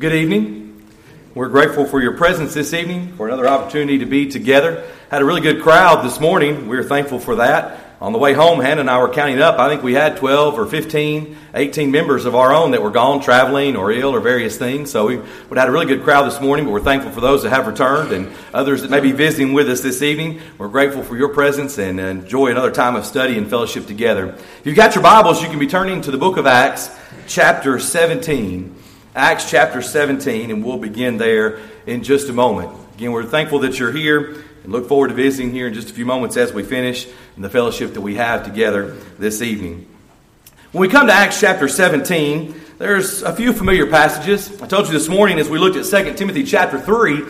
Good evening. We're grateful for your presence this evening, for another opportunity to be together. Had a really good crowd this morning. We are thankful for that. On the way home, Hannah and I were counting up. I think we had 12 or 15, 18 members of our own that were gone traveling or ill or various things. So we, had a really good crowd this morning, but we're thankful for those that have returned and others that may be visiting with us this evening. We're grateful for your presence and uh, enjoy another time of study and fellowship together. If you've got your Bibles, you can be turning to the book of Acts, chapter 17. Acts chapter 17, and we'll begin there in just a moment. Again, we're thankful that you're here and look forward to visiting here in just a few moments as we finish and the fellowship that we have together this evening. When we come to Acts chapter 17, there's a few familiar passages. I told you this morning as we looked at 2 Timothy chapter 3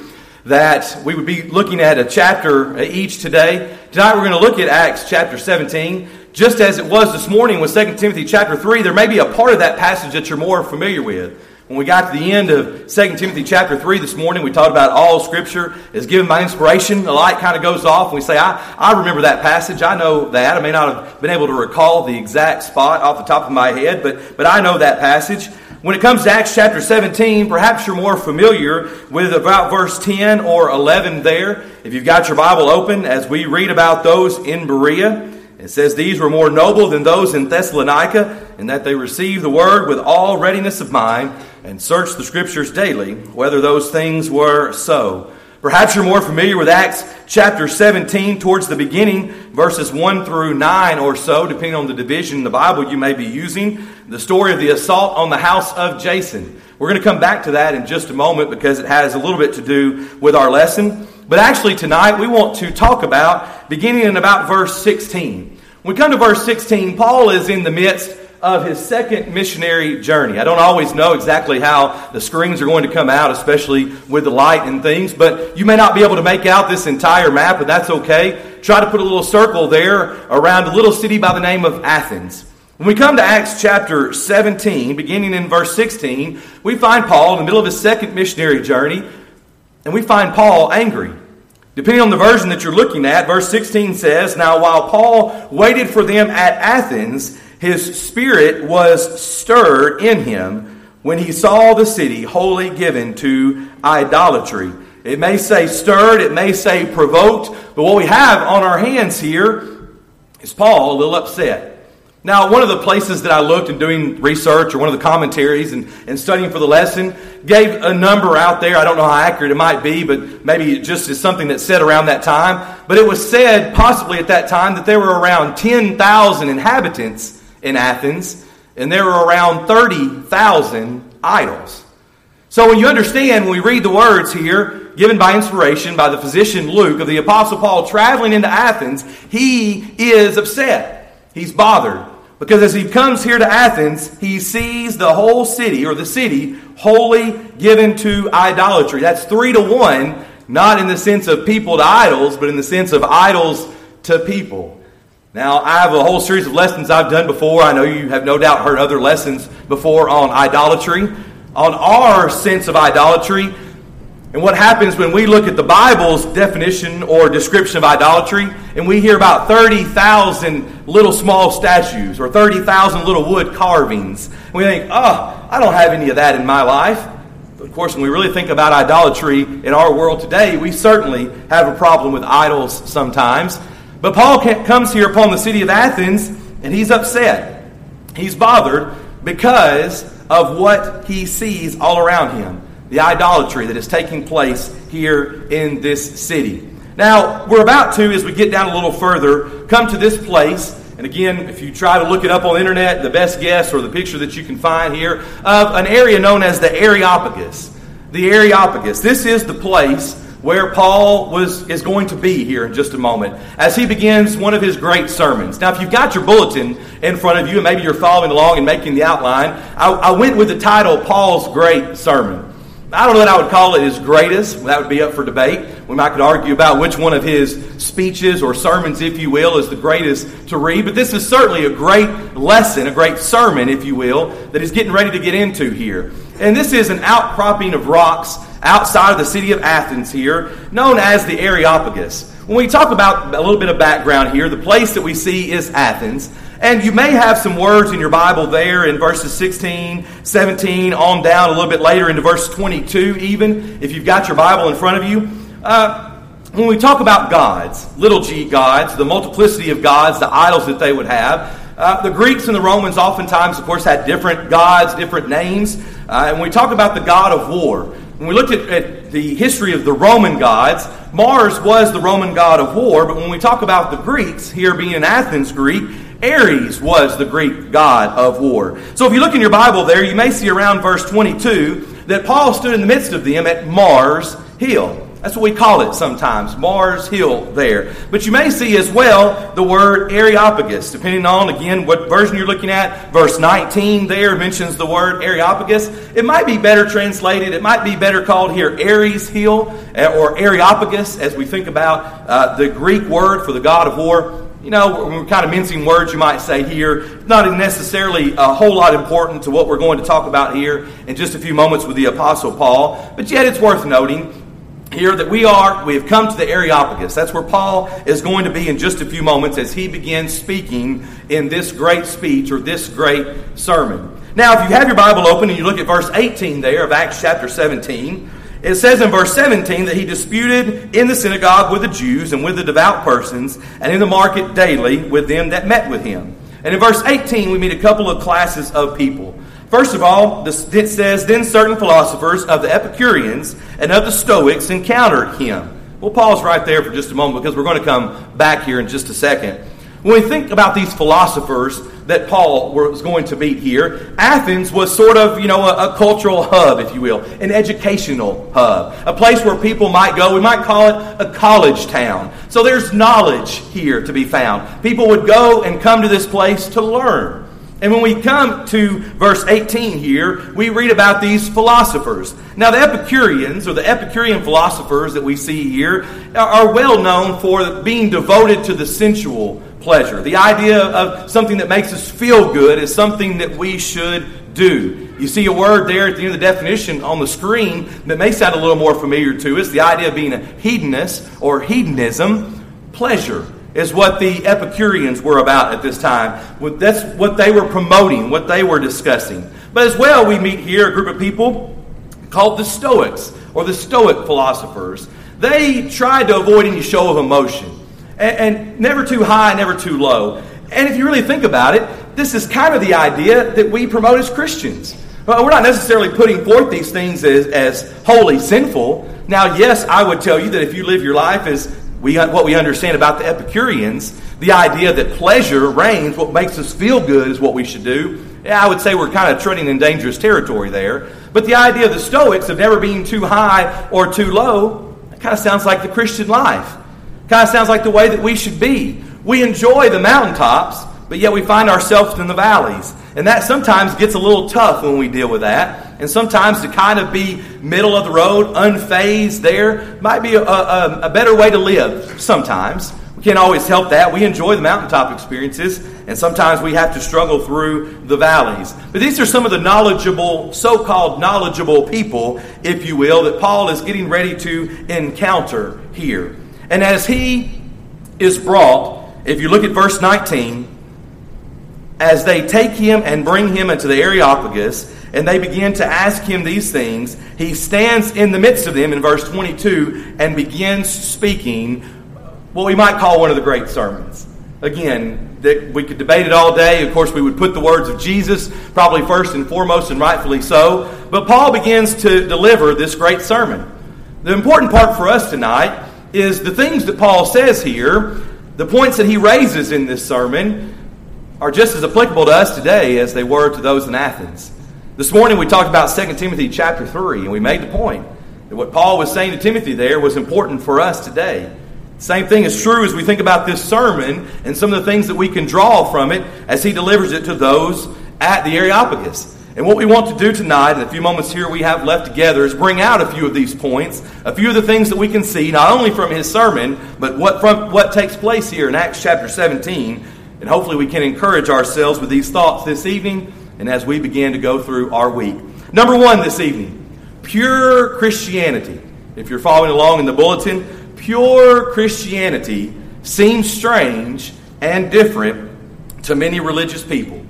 that we would be looking at a chapter each today. Tonight we're going to look at Acts chapter 17. Just as it was this morning with 2 Timothy chapter 3, there may be a part of that passage that you're more familiar with. When we got to the end of 2 Timothy chapter 3 this morning, we talked about all Scripture is given by inspiration. The light kind of goes off, and we say, I, I remember that passage. I know that. I may not have been able to recall the exact spot off the top of my head, but, but I know that passage. When it comes to Acts chapter 17, perhaps you're more familiar with about verse 10 or 11 there. If you've got your Bible open, as we read about those in Berea, it says, These were more noble than those in Thessalonica, in that they received the word with all readiness of mind and search the scriptures daily whether those things were so. Perhaps you're more familiar with Acts chapter 17 towards the beginning, verses 1 through 9 or so, depending on the division in the Bible you may be using. The story of the assault on the house of Jason. We're going to come back to that in just a moment because it has a little bit to do with our lesson. But actually, tonight we want to talk about beginning in about verse 16. When we come to verse 16, Paul is in the midst of his second missionary journey. I don't always know exactly how the screens are going to come out, especially with the light and things, but you may not be able to make out this entire map, but that's okay. Try to put a little circle there around a little city by the name of Athens. When we come to Acts chapter 17, beginning in verse 16, we find Paul in the middle of his second missionary journey, and we find Paul angry. Depending on the version that you're looking at, verse 16 says, Now while Paul waited for them at Athens, his spirit was stirred in him when he saw the city wholly given to idolatry. It may say stirred, it may say provoked, but what we have on our hands here is Paul a little upset. Now, one of the places that I looked in doing research or one of the commentaries and, and studying for the lesson gave a number out there. I don't know how accurate it might be, but maybe it just is something that's said around that time. But it was said, possibly at that time, that there were around 10,000 inhabitants in Athens, and there were around 30,000 idols. So when you understand, when we read the words here, given by inspiration by the physician Luke of the Apostle Paul traveling into Athens, he is upset. He's bothered. Because as he comes here to Athens, he sees the whole city, or the city, wholly given to idolatry. That's three to one, not in the sense of people to idols, but in the sense of idols to people. Now, I have a whole series of lessons I've done before. I know you have no doubt heard other lessons before on idolatry, on our sense of idolatry, and what happens when we look at the Bible's definition or description of idolatry, and we hear about 30,000 little small statues or 30,000 little wood carvings. We think, oh, I don't have any of that in my life. But of course, when we really think about idolatry in our world today, we certainly have a problem with idols sometimes. But Paul comes here upon the city of Athens and he's upset. He's bothered because of what he sees all around him the idolatry that is taking place here in this city. Now, we're about to, as we get down a little further, come to this place. And again, if you try to look it up on the internet, the best guess or the picture that you can find here of an area known as the Areopagus. The Areopagus. This is the place where Paul was, is going to be here in just a moment as he begins one of his great sermons. Now, if you've got your bulletin in front of you and maybe you're following along and making the outline, I, I went with the title Paul's Great Sermon. I don't know that I would call it his greatest. That would be up for debate. We might could argue about which one of his speeches or sermons, if you will, is the greatest to read. But this is certainly a great lesson, a great sermon, if you will, that he's getting ready to get into here. And this is an outcropping of rocks outside of the city of Athens here, known as the Areopagus. When we talk about a little bit of background here, the place that we see is Athens. And you may have some words in your Bible there in verses 16, 17, on down a little bit later into verse 22, even, if you've got your Bible in front of you. Uh, when we talk about gods, little g gods, the multiplicity of gods, the idols that they would have, uh, the Greeks and the Romans oftentimes, of course, had different gods, different names. Uh, and when we talk about the god of war, when we looked at, at, the history of the Roman gods, Mars was the Roman god of war. But when we talk about the Greeks, here being in Athens, Greek, Ares was the Greek god of war. So if you look in your Bible there, you may see around verse 22 that Paul stood in the midst of them at Mars Hill. That's what we call it sometimes, Mars Hill there. But you may see as well the word Areopagus, depending on, again, what version you're looking at. Verse 19 there mentions the word Areopagus. It might be better translated, it might be better called here Ares Hill eh, or Areopagus as we think about uh, the Greek word for the god of war. You know, we're kind of mincing words, you might say here. Not necessarily a whole lot important to what we're going to talk about here in just a few moments with the Apostle Paul, but yet it's worth noting here that we are, we have come to the Areopagus. That's where Paul is going to be in just a few moments as he begins speaking in this great speech or this great sermon. Now, if you have your Bible open and you look at verse 18 there of Acts chapter 17, it says in verse 17 that he disputed in the synagogue with the Jews and with the devout persons, and in the market daily with them that met with him. And in verse 18, we meet a couple of classes of people. First of all, it says, Then certain philosophers of the Epicureans and of the Stoics encountered him. We'll pause right there for just a moment because we're going to come back here in just a second. When we think about these philosophers that Paul was going to meet here, Athens was sort of, you know, a, a, cultural hub, if you will, an educational hub, a place where people might go. We might call it a college town. So there's knowledge here to be found. People would go and come to this place to learn. And when we come to verse 18 here, we read about these philosophers. Now, the Epicureans, or the Epicurean philosophers that we see here, are well known for being devoted to the sensual pleasure. The idea of something that makes us feel good is something that we should do. You see a word there at the end of the definition on the screen that may sound a little more familiar to us the idea of being a hedonist or hedonism, pleasure is what the Epicureans were about at this time. That's what they were promoting, what they were discussing. But as well, we meet here a group of people called the Stoics, or the Stoic philosophers. They tried to avoid any show of emotion, and, and never too high, never too low. And if you really think about it, this is kind of the idea that we promote as Christians. Well, we're not necessarily putting forth these things as, as wholly sinful. Now, yes, I would tell you that if you live your life as we, what we understand about the Epicureans, the idea that pleasure reigns, what makes us feel good is what we should do. Yeah, I would say we're kind of treading in dangerous territory there. But the idea of the Stoics of never being too high or too low, that kind of sounds like the Christian life. Kind of sounds like the way that we should be. We enjoy the mountaintops, but yet we find ourselves in the valleys. And that sometimes gets a little tough when we deal with that. And sometimes to kind of be middle of the road, unfazed there, might be a, a, a better way to live sometimes. We can't always help that. We enjoy the mountaintop experiences, and sometimes we have to struggle through the valleys. But these are some of the knowledgeable, so called knowledgeable people, if you will, that Paul is getting ready to encounter here. And as he is brought, if you look at verse 19, as they take him and bring him into the Areopagus, and they begin to ask him these things, he stands in the midst of them in verse 22 and begins speaking what we might call one of the great sermons. Again, that we could debate it all day. Of course, we would put the words of Jesus probably first and foremost, and rightfully so. But Paul begins to deliver this great sermon. The important part for us tonight is the things that Paul says here, the points that he raises in this sermon, are just as applicable to us today as they were to those in Athens. This morning we talked about 2 Timothy chapter 3, and we made the point that what Paul was saying to Timothy there was important for us today. Same thing is true as we think about this sermon and some of the things that we can draw from it as he delivers it to those at the Areopagus. And what we want to do tonight, in the few moments here we have left together, is bring out a few of these points, a few of the things that we can see, not only from his sermon, but what, from what takes place here in Acts chapter 17 and hopefully, we can encourage ourselves with these thoughts this evening and as we begin to go through our week. Number one this evening pure Christianity. If you're following along in the bulletin, pure Christianity seems strange and different to many religious people.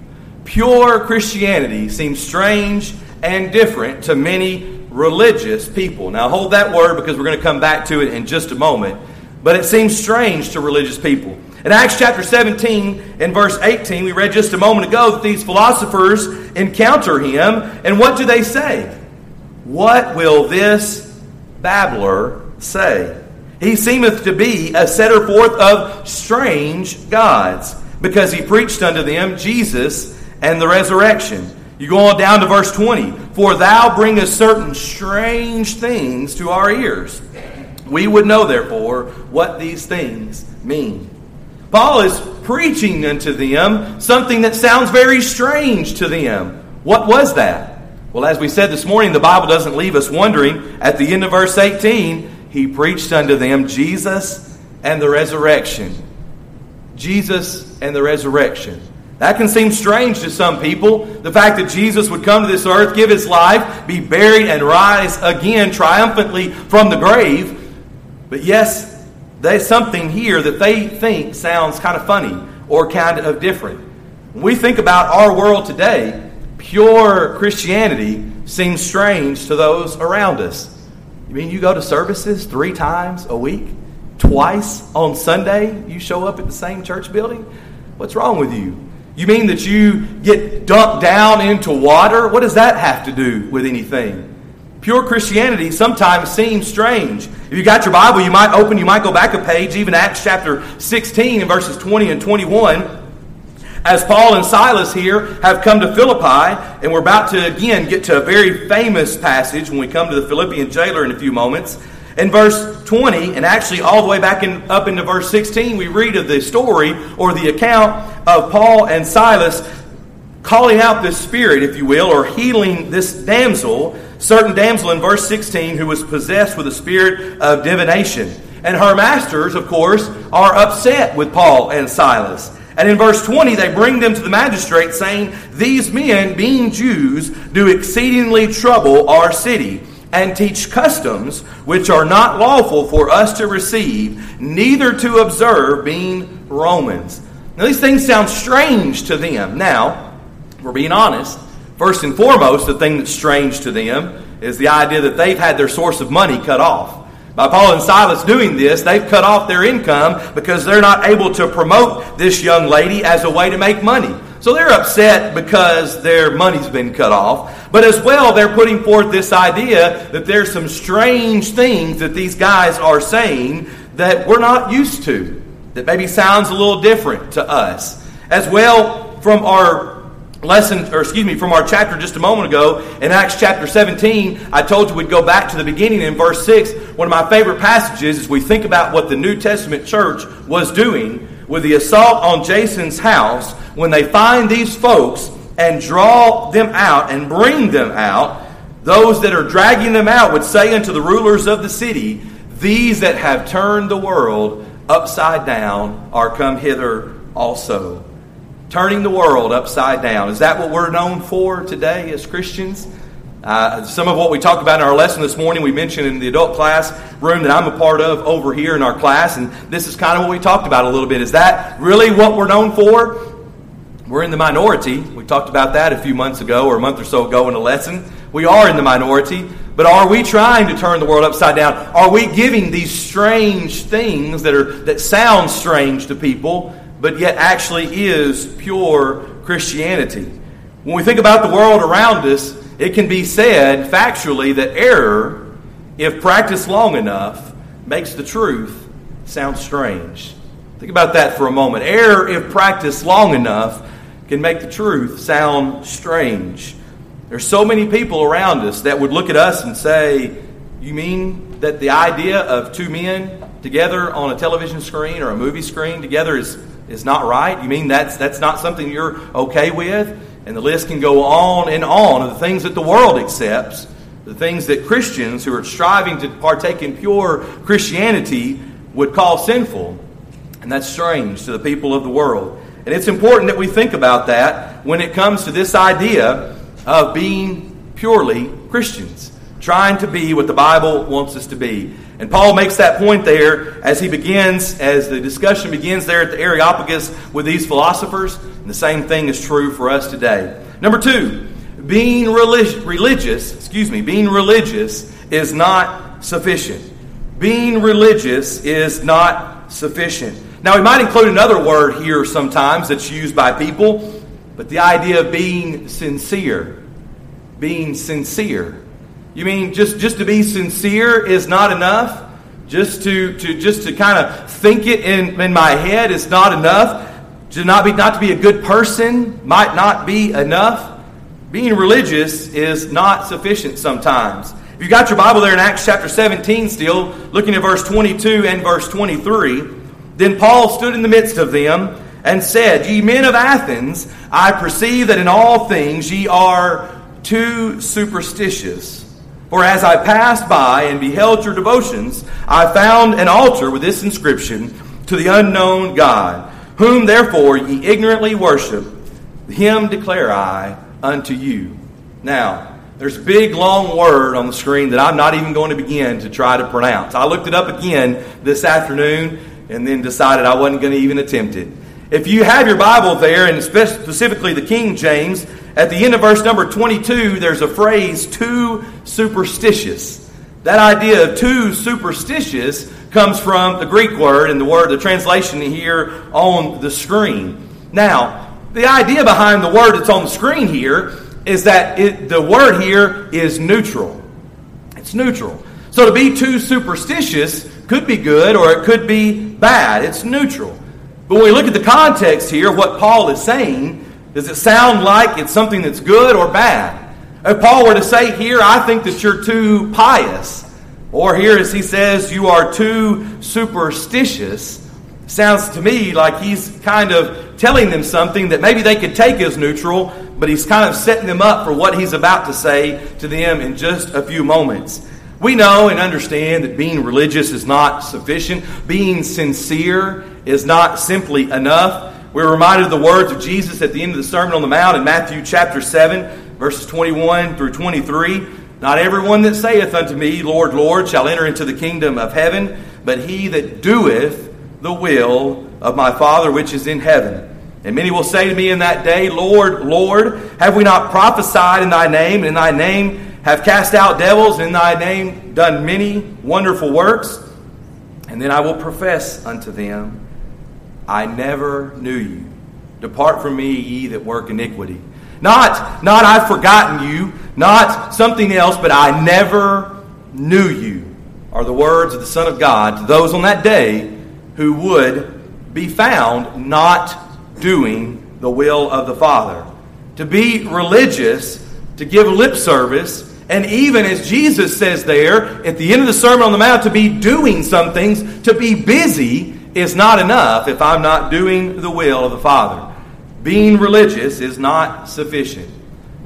Pure Christianity seems strange and different to many religious people. Now, hold that word because we're going to come back to it in just a moment. But it seems strange to religious people. In Acts chapter 17 and verse 18, we read just a moment ago that these philosophers encounter him, and what do they say? What will this babbler say? He seemeth to be a setter forth of strange gods, because he preached unto them Jesus and the resurrection. You go on down to verse 20. For thou bringest certain strange things to our ears. We would know, therefore, what these things mean. Paul is preaching unto them something that sounds very strange to them. What was that? Well, as we said this morning, the Bible doesn't leave us wondering. At the end of verse 18, he preached unto them Jesus and the resurrection. Jesus and the resurrection. That can seem strange to some people. The fact that Jesus would come to this earth, give his life, be buried, and rise again triumphantly from the grave. But yes, there's something here that they think sounds kind of funny or kind of different. When we think about our world today, pure Christianity seems strange to those around us. You mean you go to services three times a week? Twice on Sunday, you show up at the same church building? What's wrong with you? You mean that you get dunked down into water? What does that have to do with anything? Pure Christianity sometimes seems strange. If you got your Bible, you might open, you might go back a page, even Acts chapter 16 and verses 20 and 21. As Paul and Silas here have come to Philippi, and we're about to again get to a very famous passage when we come to the Philippian jailer in a few moments. In verse 20, and actually all the way back in, up into verse 16, we read of the story or the account of Paul and Silas calling out this spirit, if you will, or healing this damsel, certain damsel in verse 16 who was possessed with a spirit of divination. And her masters, of course, are upset with Paul and Silas. And in verse 20, they bring them to the magistrate, saying, These men, being Jews, do exceedingly trouble our city, and teach customs which are not lawful for us to receive, neither to observe, being Romans. Now, these things sound strange to them. Now, we're being honest. First and foremost, the thing that's strange to them is the idea that they've had their source of money cut off. By Paul and Silas doing this, they've cut off their income because they're not able to promote this young lady as a way to make money. So they're upset because their money's been cut off. But as well, they're putting forth this idea that there's some strange things that these guys are saying that we're not used to, that maybe sounds a little different to us. As well, from our lesson, or excuse me, from our chapter just a moment ago in Acts chapter 17, I told you we'd go back to the beginning in verse 6. One of my favorite passages is we think about what the New Testament church was doing with the assault on Jason's house when they find these folks and draw them out and bring them out. Those that are dragging them out would say unto the rulers of the city, These that have turned the world upside down are come hither also turning the world upside down. Is that what we're known for today as Christians? Uh, some of what we talked about in our lesson this morning, we mentioned in the adult class room that I'm a part of over here in our class, and this is kind of what we talked about a little bit. Is that really what we're known for? We're in the minority. We talked about that a few months ago or a month or so ago in a lesson. We are in the minority, but are we trying to turn the world upside down? Are we giving these strange things that are that sound strange to people but yet actually is pure Christianity. When we think about the world around us, it can be said factually that error, if practiced long enough, makes the truth sound strange. Think about that for a moment. Error, if practiced long enough, can make the truth sound strange. There's so many people around us that would look at us and say, You mean that the idea of two men together on a television screen or a movie screen together is is not right? You mean that's, that's not something you're okay with? And the list can go on and on of the things that the world accepts, the things that Christians who are striving to partake in pure Christianity would call sinful. And that's strange to the people of the world. And it's important that we think about that when it comes to this idea of being purely Christians, trying to be what the Bible wants us to be. And Paul makes that point there as he begins, as the discussion begins there at the Areopagus with these philosophers. And the same thing is true for us today. Number two, being relig- religious, excuse me, being religious is not sufficient. Being religious is not sufficient. Now, we might include another word here sometimes that's used by people, but the idea of being sincere. Being sincere. You mean just, just to be sincere is not enough? Just to, to just to kind of think it in, in my head is not enough? To not be not to be a good person might not be enough. Being religious is not sufficient sometimes. If you got your Bible there in Acts chapter 17 still, looking at verse 22 and verse 23, then Paul stood in the midst of them and said, Ye men of Athens, I perceive that in all things ye are too superstitious. For as I passed by and beheld your devotions, I found an altar with this inscription to the unknown God, whom therefore ye ignorantly worship. Him declare I unto you. Now, there's a big long word on the screen that I'm not even going to begin to try to pronounce. I looked it up again this afternoon and then decided I wasn't going to even attempt it. If you have your Bible there, and specifically the King James, at the end of verse number 22, there's a phrase, too superstitious. That idea of too superstitious comes from the Greek word and the word, the translation here on the screen. Now, the idea behind the word that's on the screen here is that it, the word here is neutral. It's neutral. So to be too superstitious could be good or it could be bad. It's neutral. But when we look at the context here, what Paul is saying, does it sound like it's something that's good or bad? If Paul were to say here, I think that you're too pious, or here as he says, you are too superstitious, sounds to me like he's kind of telling them something that maybe they could take as neutral, but he's kind of setting them up for what he's about to say to them in just a few moments. We know and understand that being religious is not sufficient. Being sincere is not simply enough. We're reminded of the words of Jesus at the end of the Sermon on the Mount in Matthew chapter 7, verses 21 through 23. Not everyone that saith unto me, Lord, Lord, shall enter into the kingdom of heaven, but he that doeth the will of my Father which is in heaven. And many will say to me in that day, Lord, Lord, have we not prophesied in thy name, and in thy name have cast out devils, and in thy name done many wonderful works? And then I will profess unto them, I never knew you. Depart from me, ye that work iniquity. Not, not I've forgotten you, not something else, but I never knew you, are the words of the Son of God to those on that day who would be found not doing the will of the Father. To be religious, to give lip service, and even as Jesus says there at the end of the Sermon on the Mount, to be doing some things, to be busy is not enough if I'm not doing the will of the Father. Being religious is not sufficient.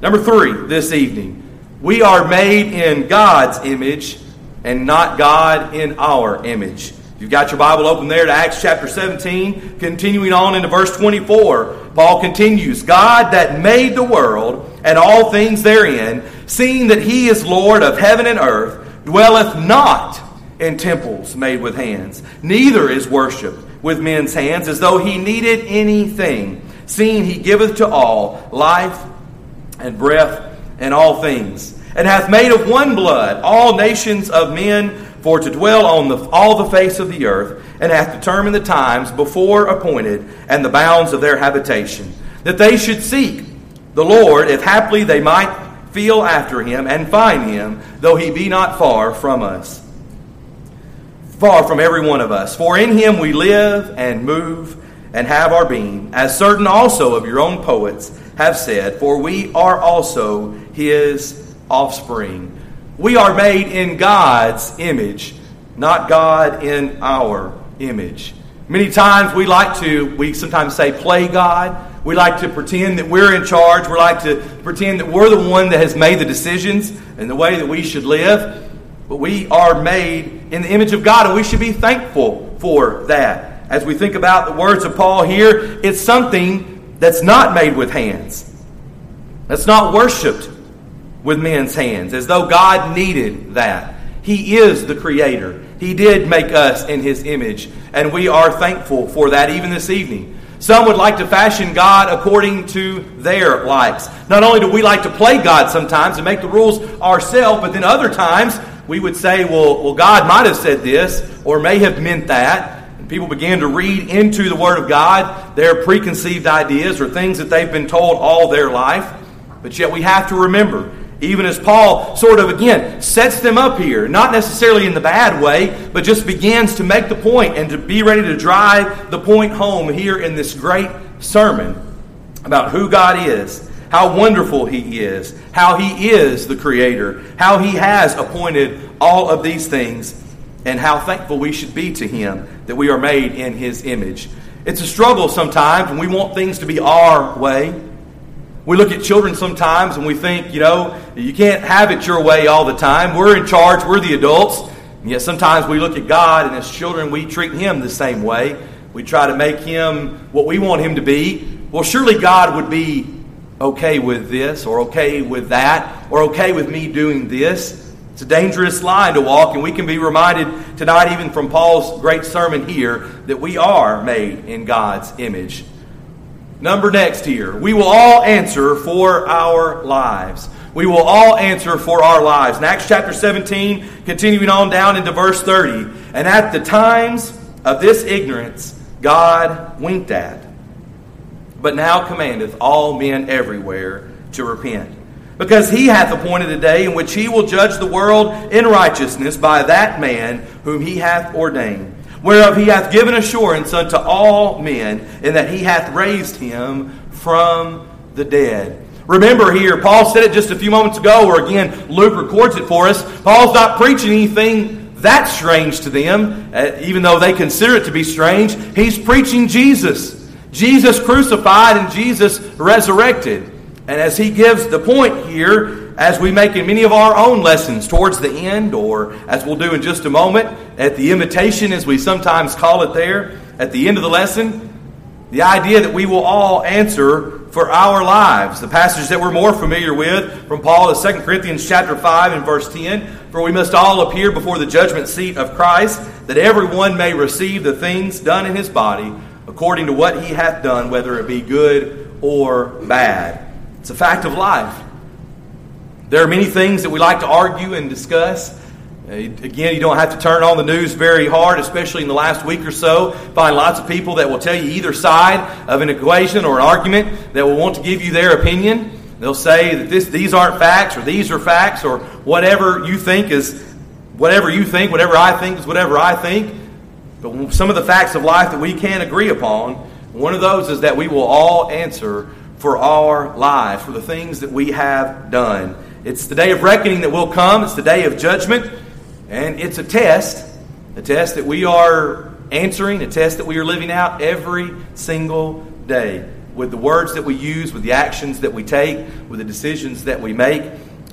Number three, this evening, we are made in God's image and not God in our image. You've got your Bible open there to Acts chapter 17, continuing on into verse 24. Paul continues God that made the world and all things therein, seeing that he is Lord of heaven and earth, dwelleth not in temples made with hands, neither is worship with men's hands as though he needed anything, seeing he giveth to all life and breath and all things, and hath made of one blood all nations of men for to dwell on the, all the face of the earth, and hath determined the times before appointed and the bounds of their habitation, that they should seek the Lord, if haply they might feel after him and find him, though he be not far from us. Far from every one of us. For in him we live and move and have our being, as certain also of your own poets have said, for we are also his offspring. We are made in God's image, not God in our image. Many times we like to, we sometimes say, play God. We like to pretend that we're in charge. We like to pretend that we're the one that has made the decisions and the way that we should live. But we are made in the image of God, and we should be thankful for that. As we think about the words of Paul here, it's something that's not made with hands, that's not worshiped with men's hands, as though God needed that. He is the Creator. He did make us in His image, and we are thankful for that even this evening. Some would like to fashion God according to their likes. Not only do we like to play God sometimes and make the rules ourselves, but then other times we would say, well, well, God might have said this or may have meant that. And people begin to read into the Word of God their preconceived ideas or things that they've been told all their life. But yet we have to remember even as Paul sort of again sets them up here, not necessarily in the bad way, but just begins to make the point and to be ready to drive the point home here in this great sermon about who God is, how wonderful He is, how He is the Creator, how He has appointed all of these things, and how thankful we should be to Him that we are made in His image. It's a struggle sometimes when we want things to be our way. We look at children sometimes and we think, you know, you can't have it your way all the time. We're in charge, we're the adults. And yet sometimes we look at God and as children we treat Him the same way. We try to make Him what we want Him to be. Well, surely God would be okay with this or okay with that or okay with me doing this. It's a dangerous line to walk, and we can be reminded tonight, even from Paul's great sermon here, that we are made in God's image. Number next here. We will all answer for our lives. We will all answer for our lives. In Acts chapter 17, continuing on down into verse 30. And at the times of this ignorance, God winked at, but now commandeth all men everywhere to repent. Because he hath appointed a day in which he will judge the world in righteousness by that man whom he hath ordained whereof he hath given assurance unto all men, in that he hath raised him from the dead. Remember here, Paul said it just a few moments ago, or again, Luke records it for us. Paul's not preaching anything that strange to them, uh, even though they consider it to be strange. He's preaching Jesus. Jesus crucified and Jesus resurrected. And as he gives the point here, as we make in many of our own lessons towards the end, or as we'll do in just a moment, at the invitation, as we sometimes call it there, at the end of the lesson, the idea that we will all answer for our lives. The passage that we're more familiar with from Paul is 2 Corinthians chapter 5 and verse 10. For we must all appear before the judgment seat of Christ, that everyone may receive the things done in his body according to what he hath done, whether it be good or bad. It's a fact of life. There are many things that we like to argue and discuss. Uh, again, you don't have to turn on the news very hard, especially in the last week or so. Find lots of people that will tell you either side of an equation or an argument that will want to give you their opinion. They'll say that this, these aren't facts or these are facts or whatever you think is whatever you think, whatever I think is whatever I think. But some of the facts of life that we can agree upon, one of those is that we will all answer for our lives, for the things that we have done. It's the day of reckoning that will come. It's the day of judgment. And it's a test, a test that we are answering, a test that we are living out every single day with the words that we use, with the actions that we take, with the decisions that we make.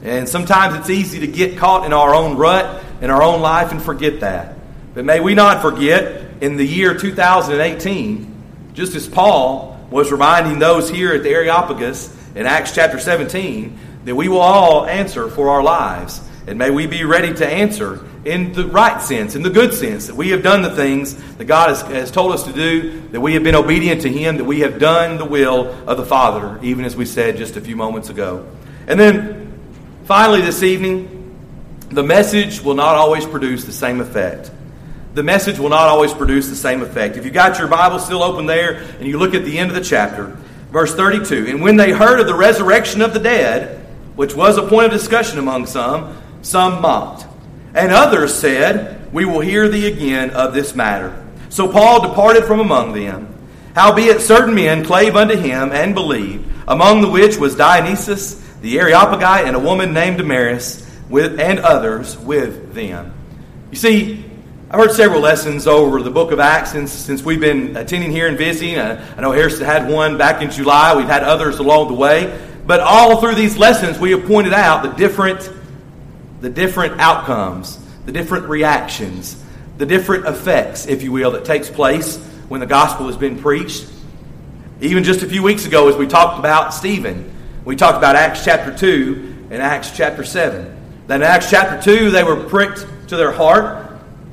And sometimes it's easy to get caught in our own rut, in our own life, and forget that. But may we not forget in the year 2018, just as Paul was reminding those here at the Areopagus in Acts chapter 17, that we will all answer for our lives. And may we be ready to answer in the right sense, in the good sense, that we have done the things that God has, has told us to do, that we have been obedient to Him, that we have done the will of the Father, even as we said just a few moments ago. And then finally, this evening, the message will not always produce the same effect. The message will not always produce the same effect. If you got your Bible still open there and you look at the end of the chapter, verse 32, and when they heard of the resurrection of the dead, which was a point of discussion among some, some mocked. And others said, We will hear thee again of this matter. So Paul departed from among them. Howbeit certain men clave unto him and believed, among the which was Dionysius the Areopagite and a woman named Damaris, with, and others with them. You see, I've heard several lessons over the book of Acts since, since we've been attending here and visiting. I, I know Harrison had one back in July. We've had others along the way. But all through these lessons, we have pointed out the different, the different outcomes, the different reactions, the different effects, if you will, that takes place when the gospel has been preached. Even just a few weeks ago, as we talked about Stephen, we talked about Acts chapter 2 and Acts chapter 7. Then in Acts chapter 2, they were pricked to their heart.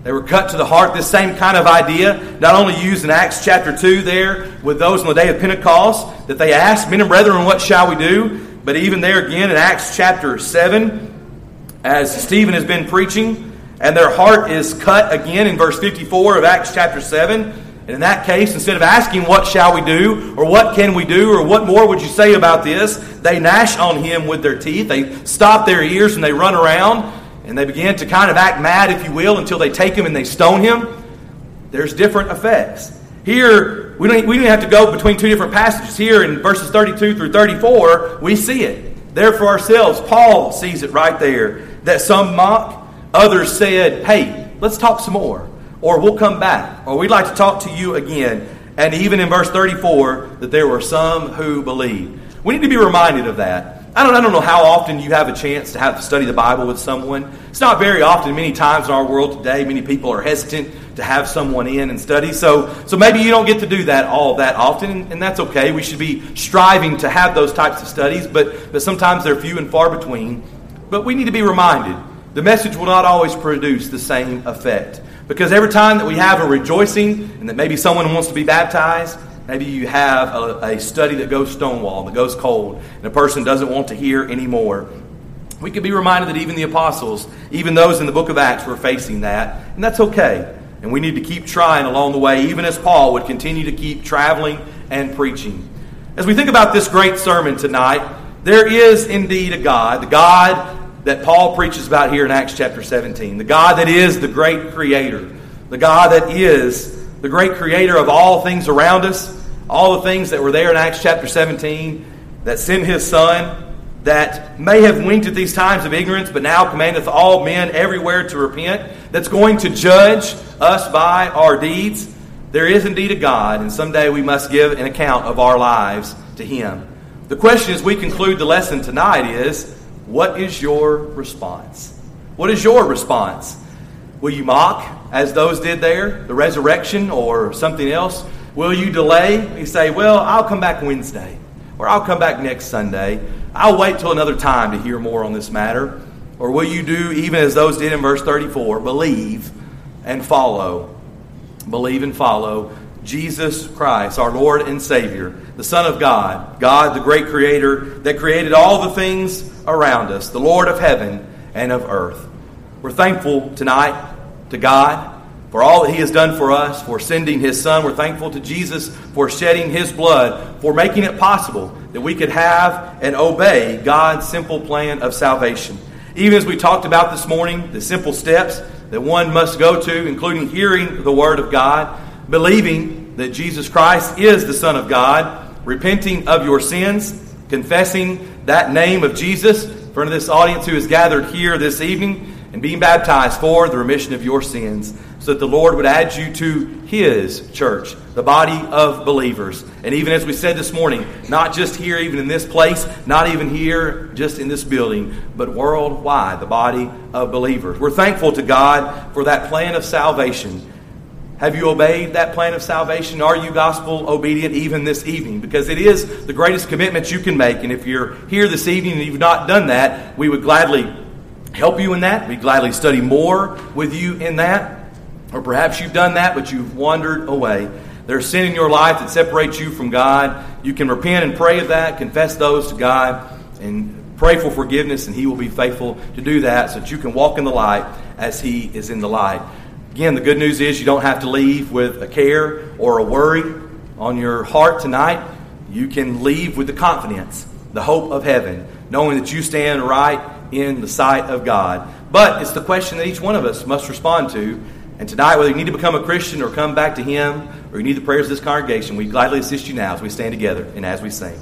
They were cut to the heart. This same kind of idea, not only used in Acts chapter 2 there with those on the day of Pentecost, that they asked, Men and brethren, what shall we do? But even there again in Acts chapter 7, as Stephen has been preaching, and their heart is cut again in verse 54 of Acts chapter 7. And in that case, instead of asking, What shall we do? or What can we do? or What more would you say about this? they gnash on him with their teeth. They stop their ears and they run around and they begin to kind of act mad, if you will, until they take him and they stone him, there's different effects. Here, we don't, we don't have to go between two different passages. Here in verses 32 through 34, we see it. There for ourselves, Paul sees it right there. That some mock, others said, hey, let's talk some more. Or we'll come back. Or we'd like to talk to you again. And even in verse 34, that there were some who believed. We need to be reminded of that. I don't, I don't know how often you have a chance to have to study the Bible with someone. It's not very often. Many times in our world today, many people are hesitant to have someone in and study. So, so maybe you don't get to do that all that often, and, and that's okay. We should be striving to have those types of studies, but, but sometimes they're few and far between. But we need to be reminded the message will not always produce the same effect. Because every time that we have a rejoicing and that maybe someone wants to be baptized, Maybe you have a, a, study that goes stonewall, that goes cold, and a person doesn't want to hear anymore. We could be reminded that even the apostles, even those in the book of Acts, were facing that, and that's okay. And we need to keep trying along the way, even as Paul would continue to keep traveling and preaching. As we think about this great sermon tonight, there is indeed a God, the God that Paul preaches about here in Acts chapter 17, the God that is the great creator, the God that is the great creator of all things around us, all the things that were there in Acts chapter 17, that sent his son, that may have winked at these times of ignorance, but now commandeth all men everywhere to repent, that's going to judge us by our deeds. There is indeed a God, and someday we must give an account of our lives to him. The question as we conclude the lesson tonight is what is your response? What is your response? Will you mock, as those did there, the resurrection or something else? Will you delay? You say, Well, I'll come back Wednesday, or I'll come back next Sunday. I'll wait till another time to hear more on this matter. Or will you do even as those did in verse 34 believe and follow? Believe and follow Jesus Christ, our Lord and Savior, the Son of God, God, the great Creator that created all the things around us, the Lord of heaven and of earth. We're thankful tonight to God for all that He has done for us, for sending His Son. We're thankful to Jesus for shedding His blood, for making it possible that we could have and obey God's simple plan of salvation. Even as we talked about this morning, the simple steps that one must go to, including hearing the Word of God, believing that Jesus Christ is the Son of God, repenting of your sins, confessing that name of Jesus in front of this audience who is gathered here this evening, and being baptized for the remission of your sins, so that the Lord would add you to His church, the body of believers. And even as we said this morning, not just here, even in this place, not even here, just in this building, but worldwide, the body of believers. We're thankful to God for that plan of salvation. Have you obeyed that plan of salvation? Are you gospel obedient even this evening? Because it is the greatest commitment you can make. And if you're here this evening and you've not done that, we would gladly help you in that. We'd gladly study more with you in that. Or perhaps you've done that, but you've wandered away. There's sin in your life that separates you from God. You can repent and pray of that, confess those to God, and pray for forgiveness, and He will be faithful to do that so that you can walk in the light as He is in the light. Again, the good news is you don't have to leave with a care or a worry on your heart tonight. You can leave with the confidence, the hope of heaven, knowing that you stand right in the sight of God. But it's the question that each one of us must respond to. And tonight, whether you need to become a Christian or come back to Him, or you need the prayers of this congregation, we gladly assist you now as we stand together and as we sing.